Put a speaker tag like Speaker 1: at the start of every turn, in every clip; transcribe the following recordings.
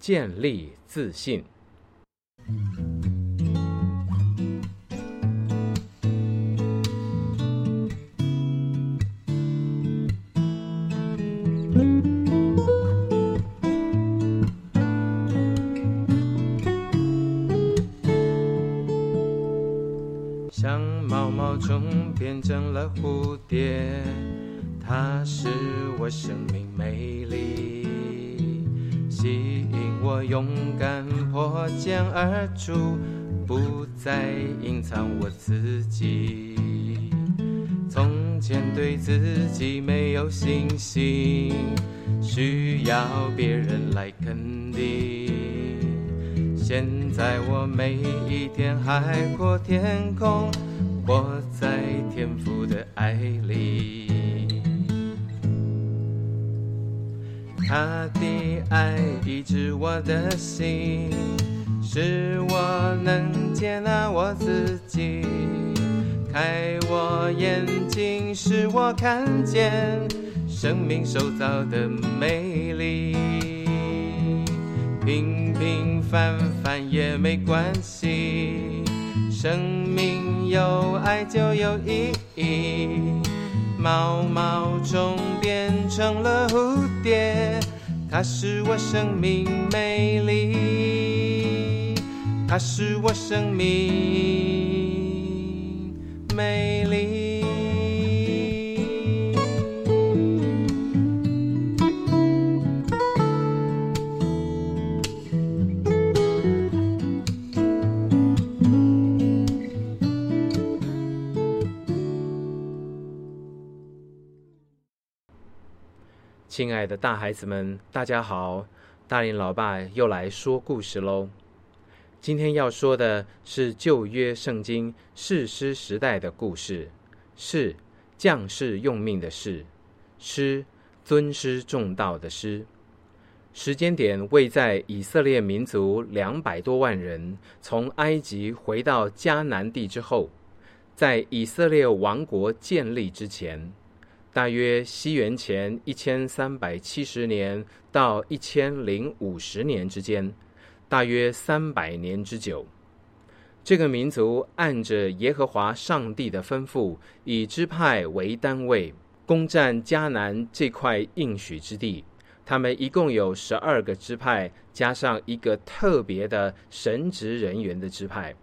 Speaker 1: 建立自信。而出，不再隐藏我自己。从前对自己没有信心，需要别人来肯定。现在我每一天海阔天空，活在天父的爱里。他的爱医治我的心，是我能接纳我自己，开我眼睛，使我看见生命塑造的美丽。平平凡凡也没关系，生命有爱就有意义。毛毛虫变成了蝴蝶，它使我生命美丽，它是我生命美丽。亲爱的大孩子们，大家好！大林老爸又来说故事喽。今天要说的是旧约圣经士师时代的故事，是将士用命的事，师尊师重道的师。时间点位在以色列民族两百多万人从埃及回到迦南地之后，在以色列王国建立之前。大约西元前一千三百七十年到一千零五十年之间，大约三百年之久。这个民族按着耶和华上帝的吩咐，以支派为单位，攻占迦南这块应许之地。他们一共有十二个支派，加上一个特别的神职人员的支派。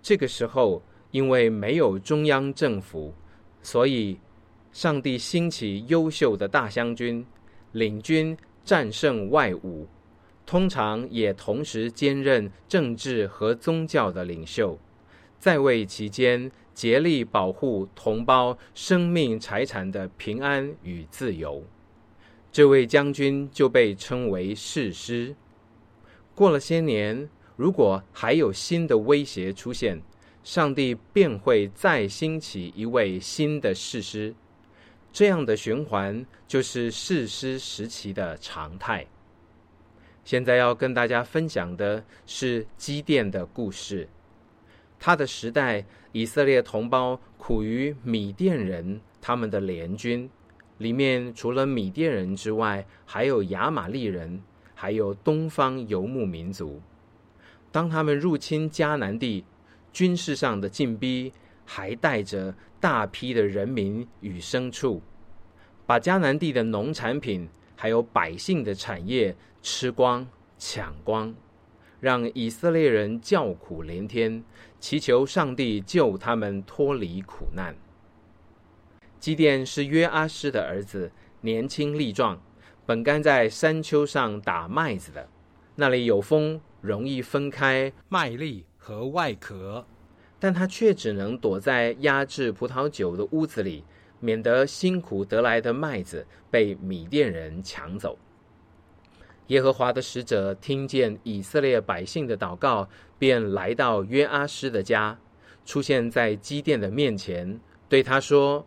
Speaker 1: 这个时候，因为没有中央政府，所以。上帝兴起优秀的大将军，领军战胜外侮，通常也同时兼任政治和宗教的领袖，在位期间竭力保护同胞生命财产的平安与自由。这位将军就被称为士师。过了些年，如果还有新的威胁出现，上帝便会再兴起一位新的士师。这样的循环就是世师时期的常态。现在要跟大家分享的是基甸的故事。他的时代，以色列同胞苦于米甸人他们的联军，里面除了米甸人之外，还有亚玛利人，还有东方游牧民族。当他们入侵迦南地，军事上的进逼。还带着大批的人民与牲畜，把迦南地的农产品还有百姓的产业吃光、抢光，让以色列人叫苦连天，祈求上帝救他们脱离苦难。基甸是约阿施的儿子，年轻力壮，本该在山丘上打麦子的，那里有风，容易分开麦粒和外壳。但他却只能躲在压制葡萄酒的屋子里，免得辛苦得来的麦子被米甸人抢走。耶和华的使者听见以色列百姓的祷告，便来到约阿施的家，出现在基甸的面前，对他说：“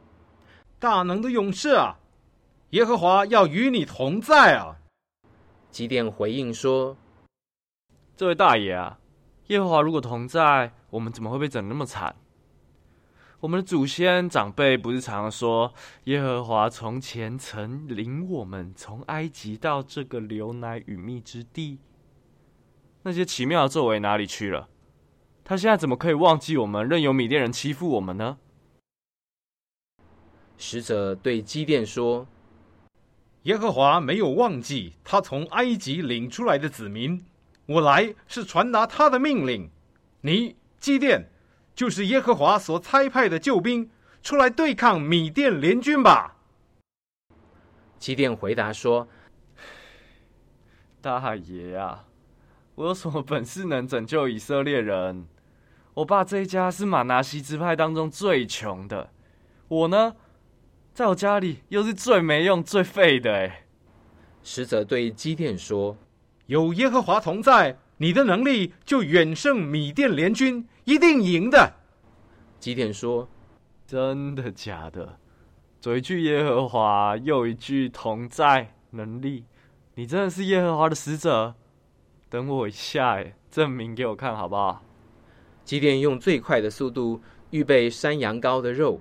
Speaker 2: 大能的勇士啊，耶和华要与你同在啊！”
Speaker 1: 基甸回应说：“
Speaker 3: 这位大爷啊，耶和华如果同在。”我们怎么会被整那么惨？我们的祖先长辈不是常说，耶和华从前曾领我们从埃及到这个流奶与蜜之地？那些奇妙的作为哪里去了？他现在怎么可以忘记我们，任由米甸人欺负我们呢？
Speaker 1: 使者对基甸说：“
Speaker 2: 耶和华没有忘记他从埃及领出来的子民，我来是传达他的命令。你基甸就是耶和华所差派的救兵，出来对抗米甸联军吧。”
Speaker 1: 基甸回答说：“
Speaker 3: 大爷啊，我有什么本事能拯救以色列人？我爸这一家是马拿西支派当中最穷的，我呢？”在我家里又是最没用、最废的哎。
Speaker 1: 使者对基甸说：“
Speaker 2: 有耶和华同在，你的能力就远胜米甸联军，一定赢的。”
Speaker 1: 吉点说：“
Speaker 3: 真的假的？左一句耶和华，右一句同在，能力，你真的是耶和华的使者？等我一下，哎，证明给我看好不好？”
Speaker 1: 吉点用最快的速度预备山羊羔的肉、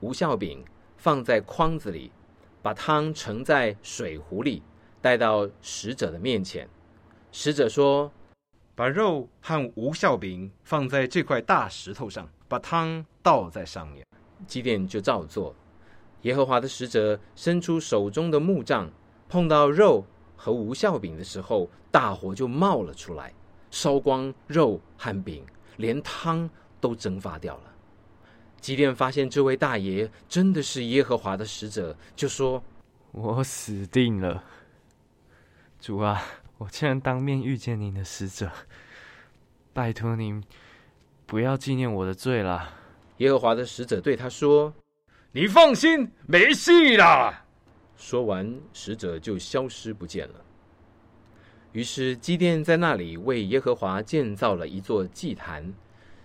Speaker 1: 无效饼。放在筐子里，把汤盛在水壶里，带到使者的面前。使者说：“
Speaker 2: 把肉和无效饼放在这块大石头上，把汤倒在上面。”
Speaker 1: 基甸就照做。耶和华的使者伸出手中的木杖，碰到肉和无效饼的时候，大火就冒了出来，烧光肉和饼，连汤都蒸发掉了。基甸发现这位大爷真的是耶和华的使者，就说：“
Speaker 3: 我死定了，主啊！我竟然当面遇见您的使者，拜托您不要纪念我的罪了。”
Speaker 1: 耶和华的使者对他说：“
Speaker 2: 你放心，没戏了。”
Speaker 1: 说完，使者就消失不见了。于是基甸在那里为耶和华建造了一座祭坛。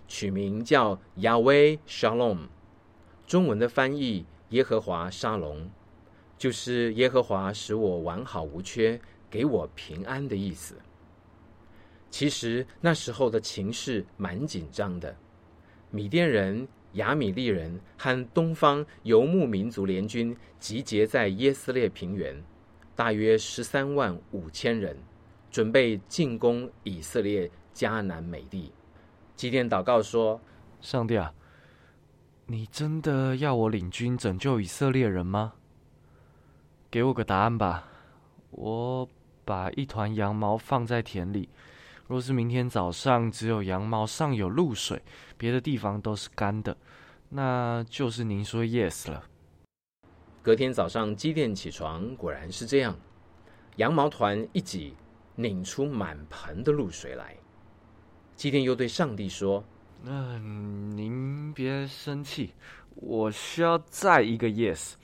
Speaker 1: 取名叫亚威 Shalom，中文的翻译耶和华沙龙，就是耶和华使我完好无缺，给我平安的意思。其实那时候的情势蛮紧张的，米甸人、亚米利人和东方游牧民族联军集结在耶斯列平原，大约十三万五千人，准备进攻以色列迦南美地。基甸祷告说：“
Speaker 3: 上帝啊，你真的要我领军拯救以色列人吗？给我个答案吧。我把一团羊毛放在田里，若是明天早上只有羊毛上有露水，别的地方都是干的，那就是您说 yes 了。”
Speaker 1: 隔天早上，基甸起床，果然是这样，羊毛团一挤，拧出满盆的露水来。基甸又对上帝说：“
Speaker 3: 那您别生气，我需要再一个 yes。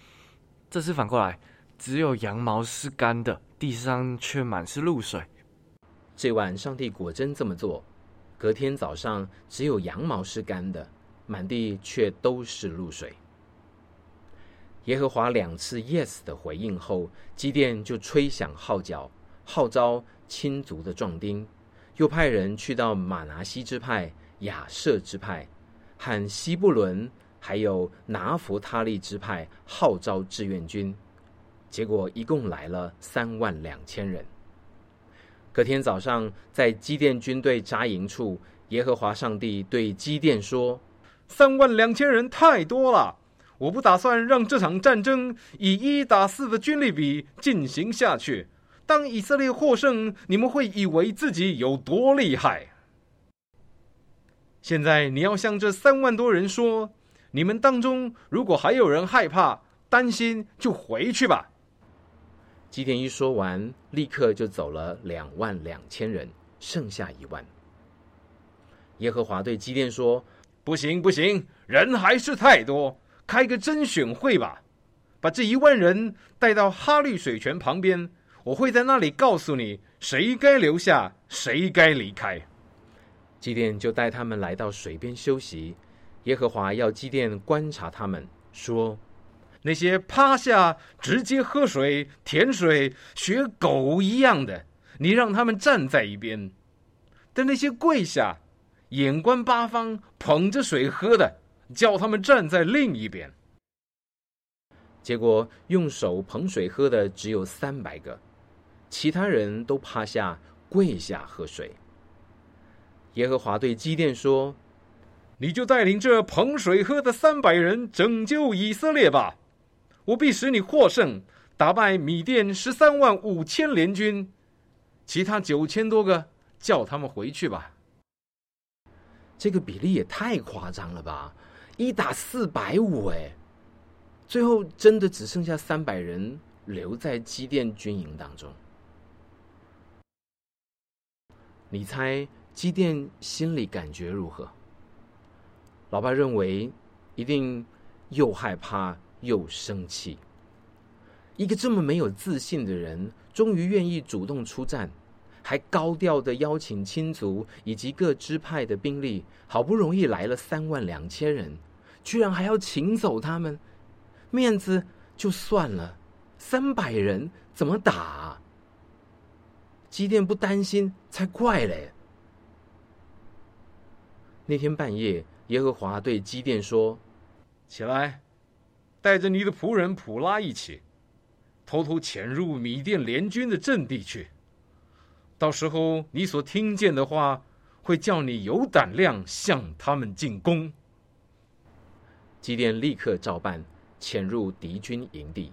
Speaker 3: 这次反过来，只有羊毛是干的，地上却满是露水。
Speaker 1: 这晚上帝果真这么做。隔天早上，只有羊毛是干的，满地却都是露水。耶和华两次 yes 的回应后，基甸就吹响号角，号召亲族的壮丁。”又派人去到马拿西支派、亚舍支派，喊西布伦，还有拿弗他利支派号召志愿军，结果一共来了三万两千人。隔天早上，在基甸军队扎营处，耶和华上帝对基甸说：“
Speaker 2: 三万两千人太多了，我不打算让这场战争以一打四的军力比进行下去。”当以色列获胜，你们会以为自己有多厉害。现在你要向这三万多人说：你们当中如果还有人害怕、担心，就回去吧。
Speaker 1: 基甸一说完，立刻就走了两万两千人，剩下一万。耶和华对基甸说：“
Speaker 2: 不行，不行，人还是太多，开个甄选会吧，把这一万人带到哈利水泉旁边。”我会在那里告诉你谁该留下，谁该离开。
Speaker 1: 基甸就带他们来到水边休息。耶和华要基甸观察他们，说：“
Speaker 2: 那些趴下直接喝水、舔水、学狗一样的，你让他们站在一边；但那些跪下、眼观八方、捧着水喝的，叫他们站在另一边。
Speaker 1: 结果用手捧水喝的只有三百个，其他人都趴下跪下喝水。耶和华对基甸说：“
Speaker 2: 你就带领这捧水喝的三百人拯救以色列吧，我必使你获胜，打败米甸十三万五千联军，其他九千多个叫他们回去吧。”
Speaker 1: 这个比例也太夸张了吧！一打四百五，哎，最后真的只剩下三百人留在基甸军营当中。你猜基甸心里感觉如何？老爸认为一定又害怕又生气。一个这么没有自信的人，终于愿意主动出战。还高调的邀请亲族以及各支派的兵力，好不容易来了三万两千人，居然还要请走他们，面子就算了，三百人怎么打？基甸不担心才怪嘞！那天半夜，耶和华对基甸说：“
Speaker 2: 起来，带着你的仆人普拉一起，偷偷潜入米甸联军的阵地去。”到时候你所听见的话，会叫你有胆量向他们进攻。
Speaker 1: 基甸立刻照办，潜入敌军营地。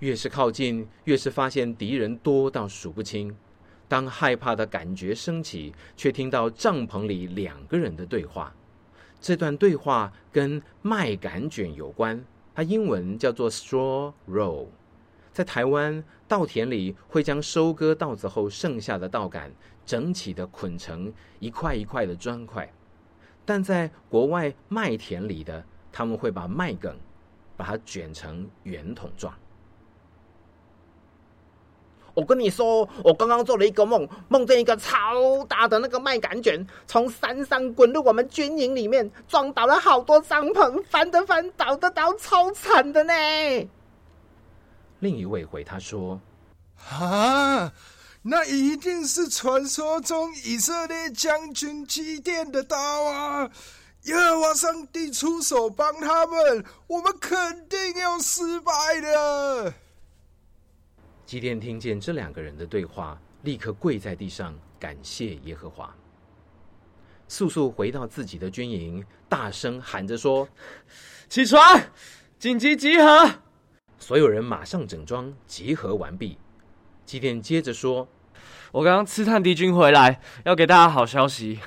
Speaker 1: 越是靠近，越是发现敌人多到数不清。当害怕的感觉升起，却听到帐篷里两个人的对话。这段对话跟麦秆卷有关，它英文叫做 straw roll。在台湾稻田里，会将收割稻子后剩下的稻杆整齐的捆成一块一块的砖块；但在国外麦田里的，他们会把麦梗把它卷成圆筒状。
Speaker 4: 我跟你说，我刚刚做了一个梦，梦见一个超大的那个麦秆卷从山上滚入我们军营里面，撞倒了好多帐篷，翻的翻，倒的倒，超惨的呢。
Speaker 1: 另一位回他说：“
Speaker 5: 啊，那一定是传说中以色列将军祭奠的刀啊！耶和华上帝出手帮他们，我们肯定要失败的。”
Speaker 1: 基甸听见这两个人的对话，立刻跪在地上感谢耶和华，速速回到自己的军营，大声喊着说：“
Speaker 3: 起床，紧急集合！”
Speaker 1: 所有人马上整装集合完毕。基甸接着说：“
Speaker 3: 我刚刚刺探敌军回来，要给大家好消息。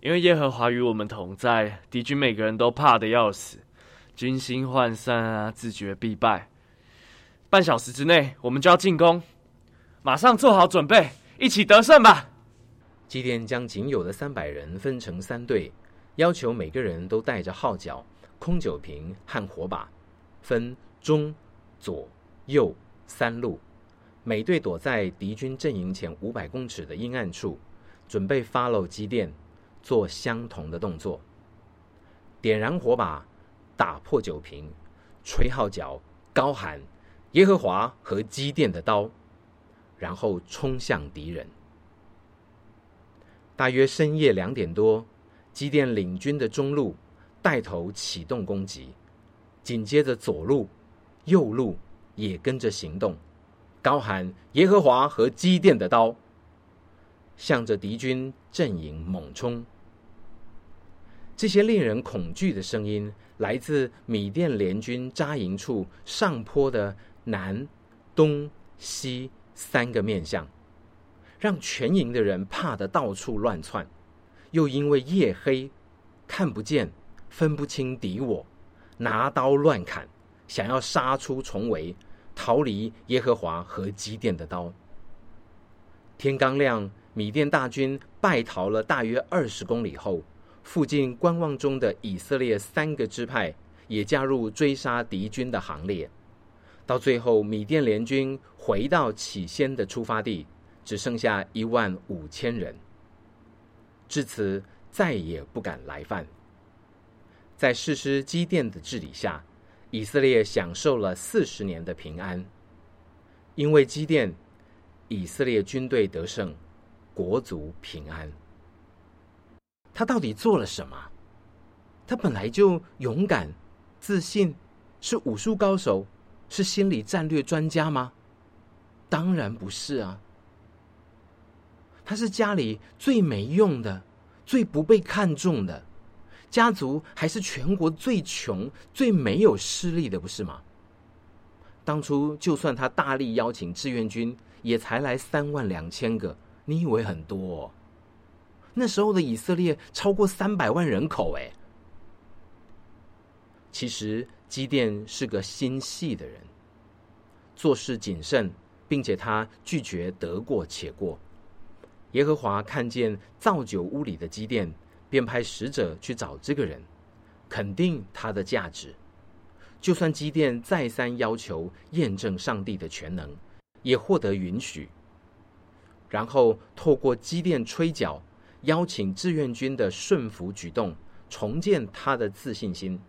Speaker 3: 因为耶和华与我们同在，敌军每个人都怕的要死，军心涣散啊，自觉必败。半小时之内，我们就要进攻，马上做好准备，一起得胜吧。”
Speaker 1: 基甸将仅有的三百人分成三队，要求每个人都带着号角、空酒瓶和火把，分。中、左、右三路，每队躲在敌军阵营前五百公尺的阴暗处，准备 follow 机电，做相同的动作。点燃火把，打破酒瓶，吹号角，高喊“耶和华和机电的刀”，然后冲向敌人。大约深夜两点多，机电领军的中路带头启动攻击，紧接着左路。右路也跟着行动，高喊耶和华和基甸的刀，向着敌军阵营猛冲。这些令人恐惧的声音来自米甸联军扎营处上坡的南、东、西三个面向，让全营的人怕得到处乱窜，又因为夜黑看不见、分不清敌我，拿刀乱砍。想要杀出重围，逃离耶和华和基甸的刀。天刚亮，米甸大军败逃了大约二十公里后，附近观望中的以色列三个支派也加入追杀敌军的行列。到最后，米甸联军回到起先的出发地，只剩下一万五千人。至此，再也不敢来犯。在士师基甸的治理下。以色列享受了四十年的平安，因为基甸，以色列军队得胜，国族平安。他到底做了什么？他本来就勇敢、自信，是武术高手，是心理战略专家吗？当然不是啊。他是家里最没用的、最不被看重的，家族还是全国最穷、最没有势力的，不是吗？当初就算他大力邀请志愿军，也才来三万两千个，你以为很多？那时候的以色列超过三百万人口，哎。其实基甸是个心细的人，做事谨慎，并且他拒绝得过且过。耶和华看见造酒屋里的基甸，便派使者去找这个人，肯定他的价值。就算基甸再三要求验证上帝的全能，也获得允许。然后透过基甸吹角，邀请志愿军的顺服举动，重建他的自信心。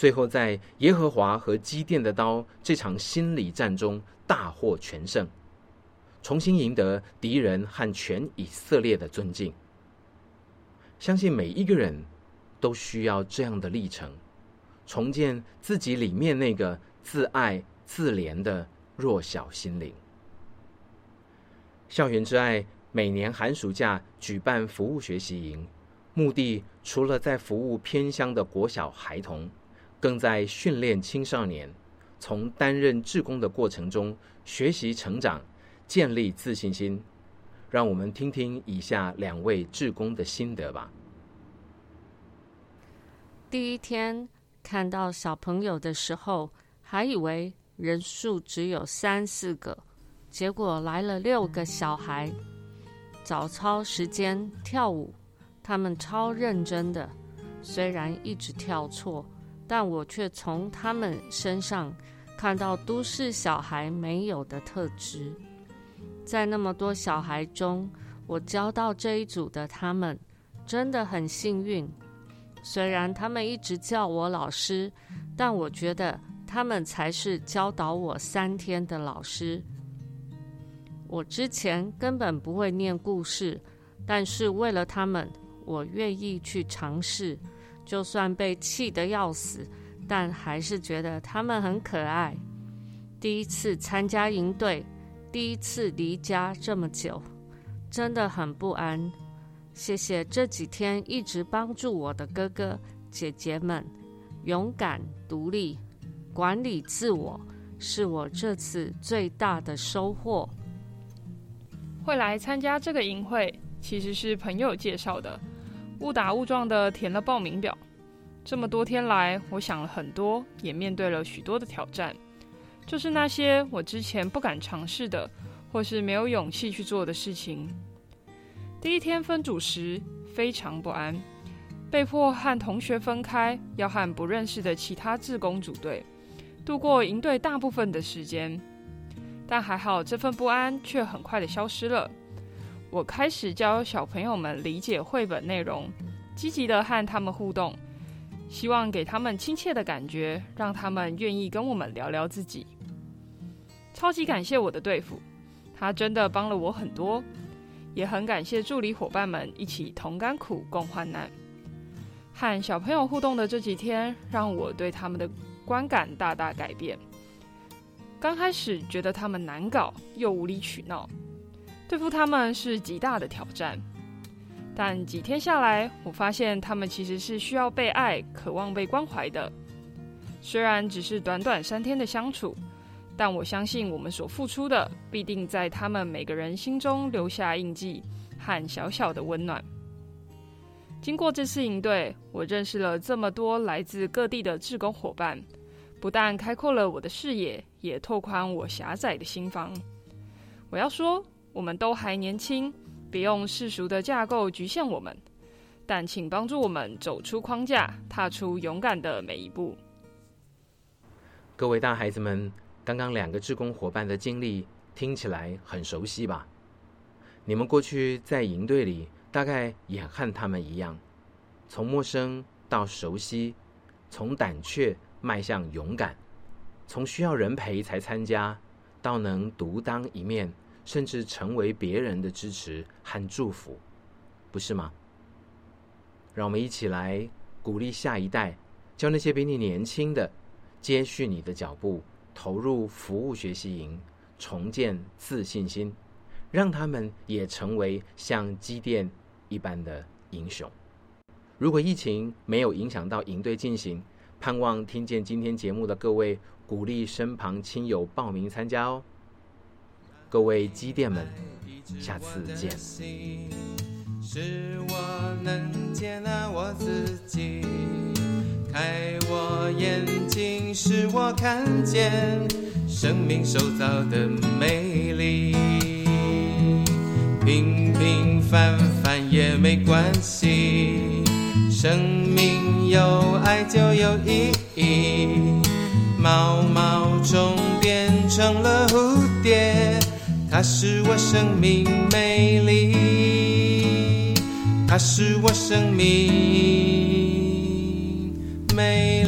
Speaker 1: 最后在耶和华和基甸的刀这场心理战中大获全胜。重新赢得敌人和全以色列的尊敬。相信每一个人都需要这样的历程，重建自己里面那个自爱自怜的弱小心灵。校园之爱每年寒暑假举办服务学习营，目的除了在服务偏乡的国小孩童，更在训练青少年，从担任志工的过程中学习成长。建立自信心，让我们听听以下两位志工的心得吧。
Speaker 6: 第一天看到小朋友的时候，还以为人数只有三四个，结果来了六个小孩。早操时间跳舞，他们超认真的，虽然一直跳错，但我却从他们身上看到都市小孩没有的特质。在那么多小孩中，我教到这一组的他们真的很幸运。虽然他们一直叫我老师，但我觉得他们才是教导我三天的老师。我之前根本不会念故事，但是为了他们，我愿意去尝试。就算被气得要死，但还是觉得他们很可爱。第一次参加营队。第一次离家这么久，真的很不安。谢谢这几天一直帮助我的哥哥姐姐们，勇敢独立，管理自我，是我这次最大的收获。
Speaker 7: 会来参加这个营会，其实是朋友介绍的，误打误撞的填了报名表。这么多天来，我想了很多，也面对了许多的挑战。就是那些我之前不敢尝试的，或是没有勇气去做的事情。第一天分组时非常不安，被迫和同学分开，要和不认识的其他志工组队，度过营队大部分的时间。但还好，这份不安却很快的消失了。我开始教小朋友们理解绘本内容，积极的和他们互动，希望给他们亲切的感觉，让他们愿意跟我们聊聊自己。超级感谢我的队付，他真的帮了我很多，也很感谢助理伙伴们一起同甘苦共患难。和小朋友互动的这几天，让我对他们的观感大大改变。刚开始觉得他们难搞又无理取闹，对付他们是极大的挑战。但几天下来，我发现他们其实是需要被爱、渴望被关怀的。虽然只是短短三天的相处。但我相信，我们所付出的必定在他们每个人心中留下印记和小小的温暖。经过这次营队，我认识了这么多来自各地的志工伙伴，不但开阔了我的视野，也拓宽我狭窄的心房。我要说，我们都还年轻，别用世俗的架构局限我们，但请帮助我们走出框架，踏出勇敢的每一步。
Speaker 1: 各位大孩子们。刚刚两个志工伙伴的经历听起来很熟悉吧？你们过去在营队里，大概也和他们一样，从陌生到熟悉，从胆怯迈向勇敢，从需要人陪才参加，到能独当一面，甚至成为别人的支持和祝福，不是吗？让我们一起来鼓励下一代，叫那些比你年轻的接续你的脚步，投入服务学习营，重建自信心，让他们也成为像基甸一般的英雄。如果疫情没有影响到营队进行，盼望听见今天节目的各位鼓励身旁亲友报名参加哦。各位机店们，下次见。
Speaker 8: 是我能接纳我自己，开我眼睛，使我看见生命受造的美丽。平平凡凡也没关系，生命有爱就有意义。毛毛虫它使我生命美丽，它使我生命美。